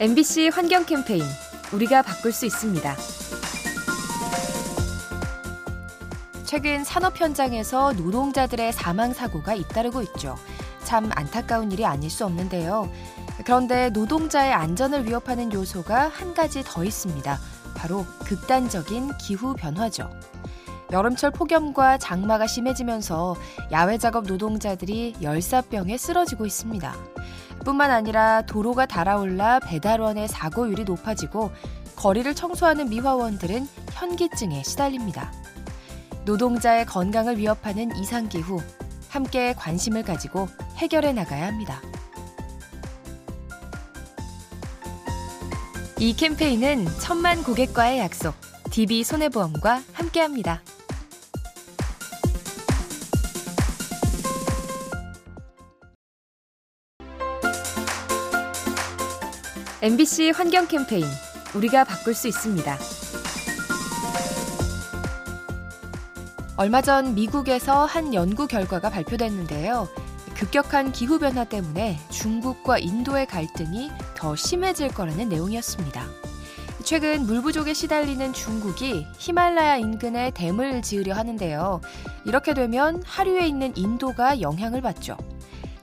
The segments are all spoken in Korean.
MBC 환경 캠페인 우리가 바꿀 수 있습니다. 최근 산업 현장에서 노동자들의 사망 사고가 잇따르고 있죠. 참 안타까운 일이 아닐 수 없는데요. 그런데 노동자의 안전을 위협하는 요소가 한 가지 더 있습니다. 바로 극단적인 기후 변화죠. 여름철 폭염과 장마가 심해지면서 야외 작업 노동자들이 열사병에 쓰러지고 있습니다. 뿐만 아니라 도로가 달아올라 배달원의 사고율이 높아지고 거리를 청소하는 미화원들은 현기증에 시달립니다. 노동자의 건강을 위협하는 이상기후, 함께 관심을 가지고 해결해 나가야 합니다. 이 캠페인은 천만 고객과의 약속, DB 손해보험과 함께합니다. MBC 환경 캠페인 우리가 바꿀 수 있습니다. 얼마 전 미국에서 한 연구 결과가 발표됐는데요. 급격한 기후변화 때문에 중국과 인도의 갈등이 더 심해질 거라는 내용이었습니다. 최근 물 부족에 시달리는 중국이 히말라야 인근에 댐을 지으려 하는데요. 이렇게 되면 하류에 있는 인도가 영향을 받죠.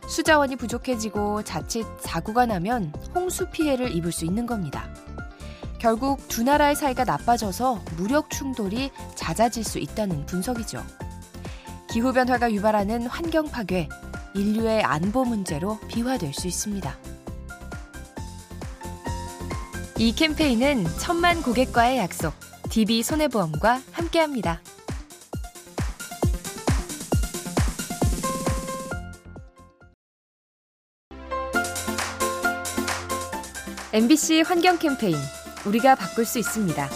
수자원이 부족해지고 자칫 사고가 나면 홍수 피해를 입을 수 있는 겁니다. 결국 두 나라의 사이가 나빠져서 무력 충돌이 잦아질 수 있다는 분석이죠. 기후변화가 유발하는 환경 파괴, 인류의 안보 문제로 비화될 수 있습니다. 이 캠페인은 천만 고객과의 약속, DB 손해보험과 함께합니다. MBC 환경 캠페인 우리가 바꿀 수 있습니다.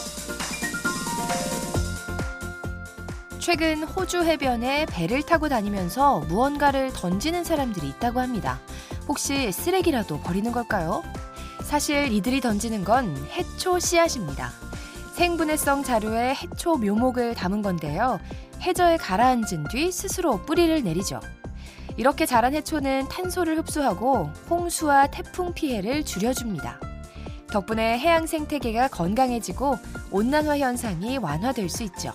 최근 호주 해변에 배를 타고 다니면서 무언가를 던지는 사람들이 있다고 합니다. 혹시 쓰레기라도 버리는 걸까요? 사실 이들이 던지는 건 해초 씨앗입니다. 생분해성 자료에 해초 묘목을 담은 건데요. 해저에 가라앉은 뒤 스스로 뿌리를 내리죠. 이렇게 자란 해초는 탄소를 흡수하고 홍수와 태풍 피해를 줄여줍니다. 덕분에 해양 생태계가 건강해지고 온난화 현상이 완화될 수 있죠.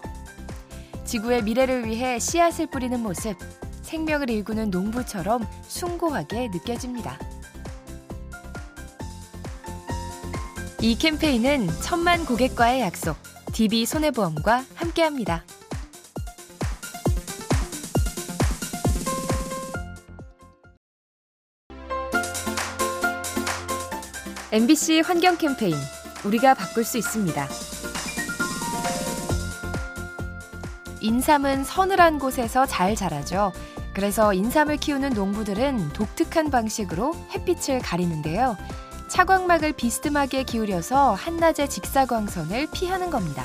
지구의 미래를 위해 씨앗을 뿌리는 모습, 생명을 일구는 농부처럼 숭고하게 느껴집니다. 이 캠페인은 천만 고객과의 약속, DB 손해보험과 함께합니다. MBC 환경 캠페인 우리가 바꿀 수 있습니다. 인삼은 서늘한 곳에서 잘 자라죠. 그래서 인삼을 키우는 농부들은 독특한 방식으로 햇빛을 가리는데요. 차광막을 비스듬하게 기울여서 한낮의 직사광선을 피하는 겁니다.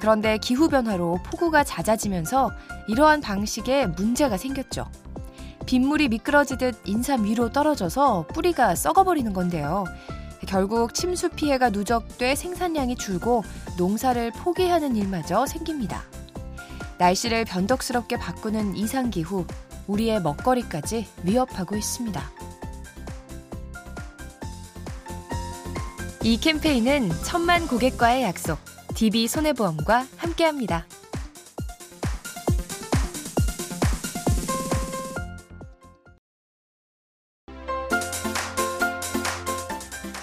그런데 기후변화로 폭우가 잦아지면서 이러한 방식에 문제가 생겼죠. 빗물이 미끄러지듯 인삼 위로 떨어져서 뿌리가 썩어버리는 건데요. 결국 침수 피해가 누적돼 생산량이 줄고 농사를 포기하는 일마저 생깁니다. 날씨를 변덕스럽게 바꾸는 이상기후, 우리의 먹거리까지 위협하고 있습니다. 이 캠페인은 천만 고객과의 약속, DB 손해보험과 함께합니다.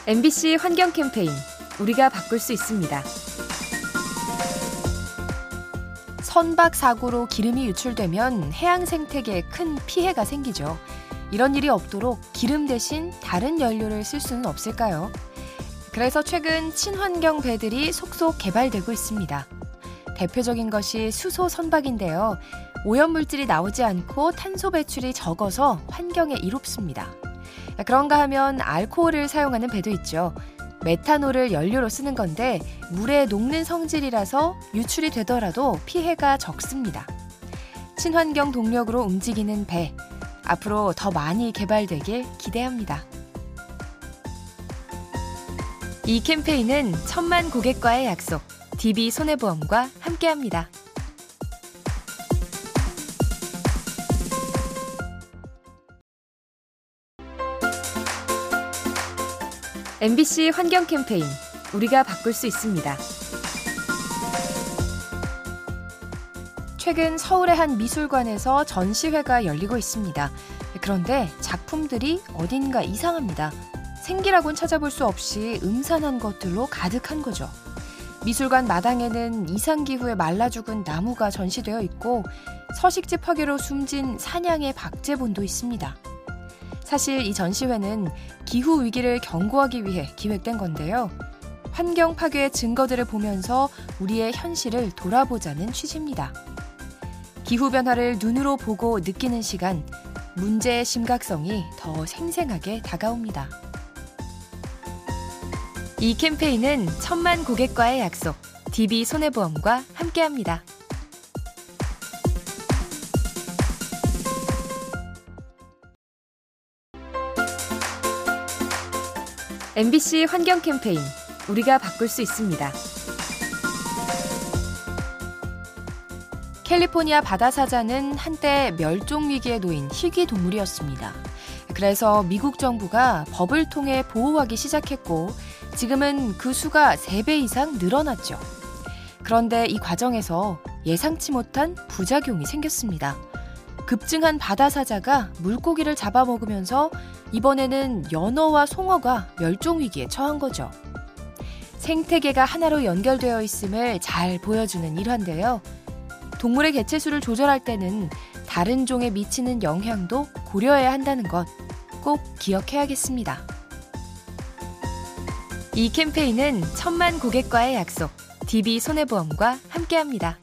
MBC 환경 캠페인 우리가 바꿀 수 있습니다. 선박 사고로 기름이 유출되면 해양 생태계에 큰 피해가 생기죠. 이런 일이 없도록 기름 대신 다른 연료를 쓸 수는 없을까요? 그래서 최근 친환경 배들이 속속 개발되고 있습니다. 대표적인 것이 수소 선박인데요. 오염물질이 나오지 않고 탄소 배출이 적어서 환경에 이롭습니다. 그런가 하면 알코올을 사용하는 배도 있죠. 메탄올을 연료로 쓰는 건데 물에 녹는 성질이라서 유출이 되더라도 피해가 적습니다. 친환경 동력으로 움직이는 배. 앞으로 더 많이 개발되길 기대합니다. 이 캠페인은 천만 고객과의 약속, DB 손해보험과 함께합니다. MBC 환경 캠페인 우리가 바꿀 수 있습니다. 최근 서울의 한 미술관에서 전시회가 열리고 있습니다. 그런데 작품들이 어딘가 이상합니다. 생기라곤 찾아볼 수 없이 음산한 것들로 가득한 거죠. 미술관 마당에는 이상기후에 말라 죽은 나무가 전시되어 있고 서식지 파괴로 숨진 사냥의 박제본도 있습니다. 사실 이 전시회는 기후 위기를 경고하기 위해 기획된 건데요. 환경 파괴의 증거들을 보면서 우리의 현실을 돌아보자는 취지입니다. 기후변화를 눈으로 보고 느끼는 시간, 문제의 심각성이 더 생생하게 다가옵니다. 이 캠페인은 천만 고객과의 약속, DB 손해보험과 함께합니다. MBC 환경 캠페인 우리가 바꿀 수 있습니다. 캘리포니아 바다사자는 한때 멸종 위기에 놓인 희귀 동물이었습니다. 그래서 미국 정부가 법을 통해 보호하기 시작했고 지금은 그 수가 3배 이상 늘어났죠. 그런데 이 과정에서 예상치 못한 부작용이 생겼습니다. 급증한 바다사자가 물고기를 잡아먹으면서 이번에는 연어와 송어가 멸종위기에 처한 거죠. 생태계가 하나로 연결되어 있음을 잘 보여주는 일환데요. 동물의 개체수를 조절할 때는 다른 종에 미치는 영향도 고려해야 한다는 것 꼭 기억해야겠습니다. 이 캠페인은 천만 고객과의 약속, DB 손해보험과 함께합니다.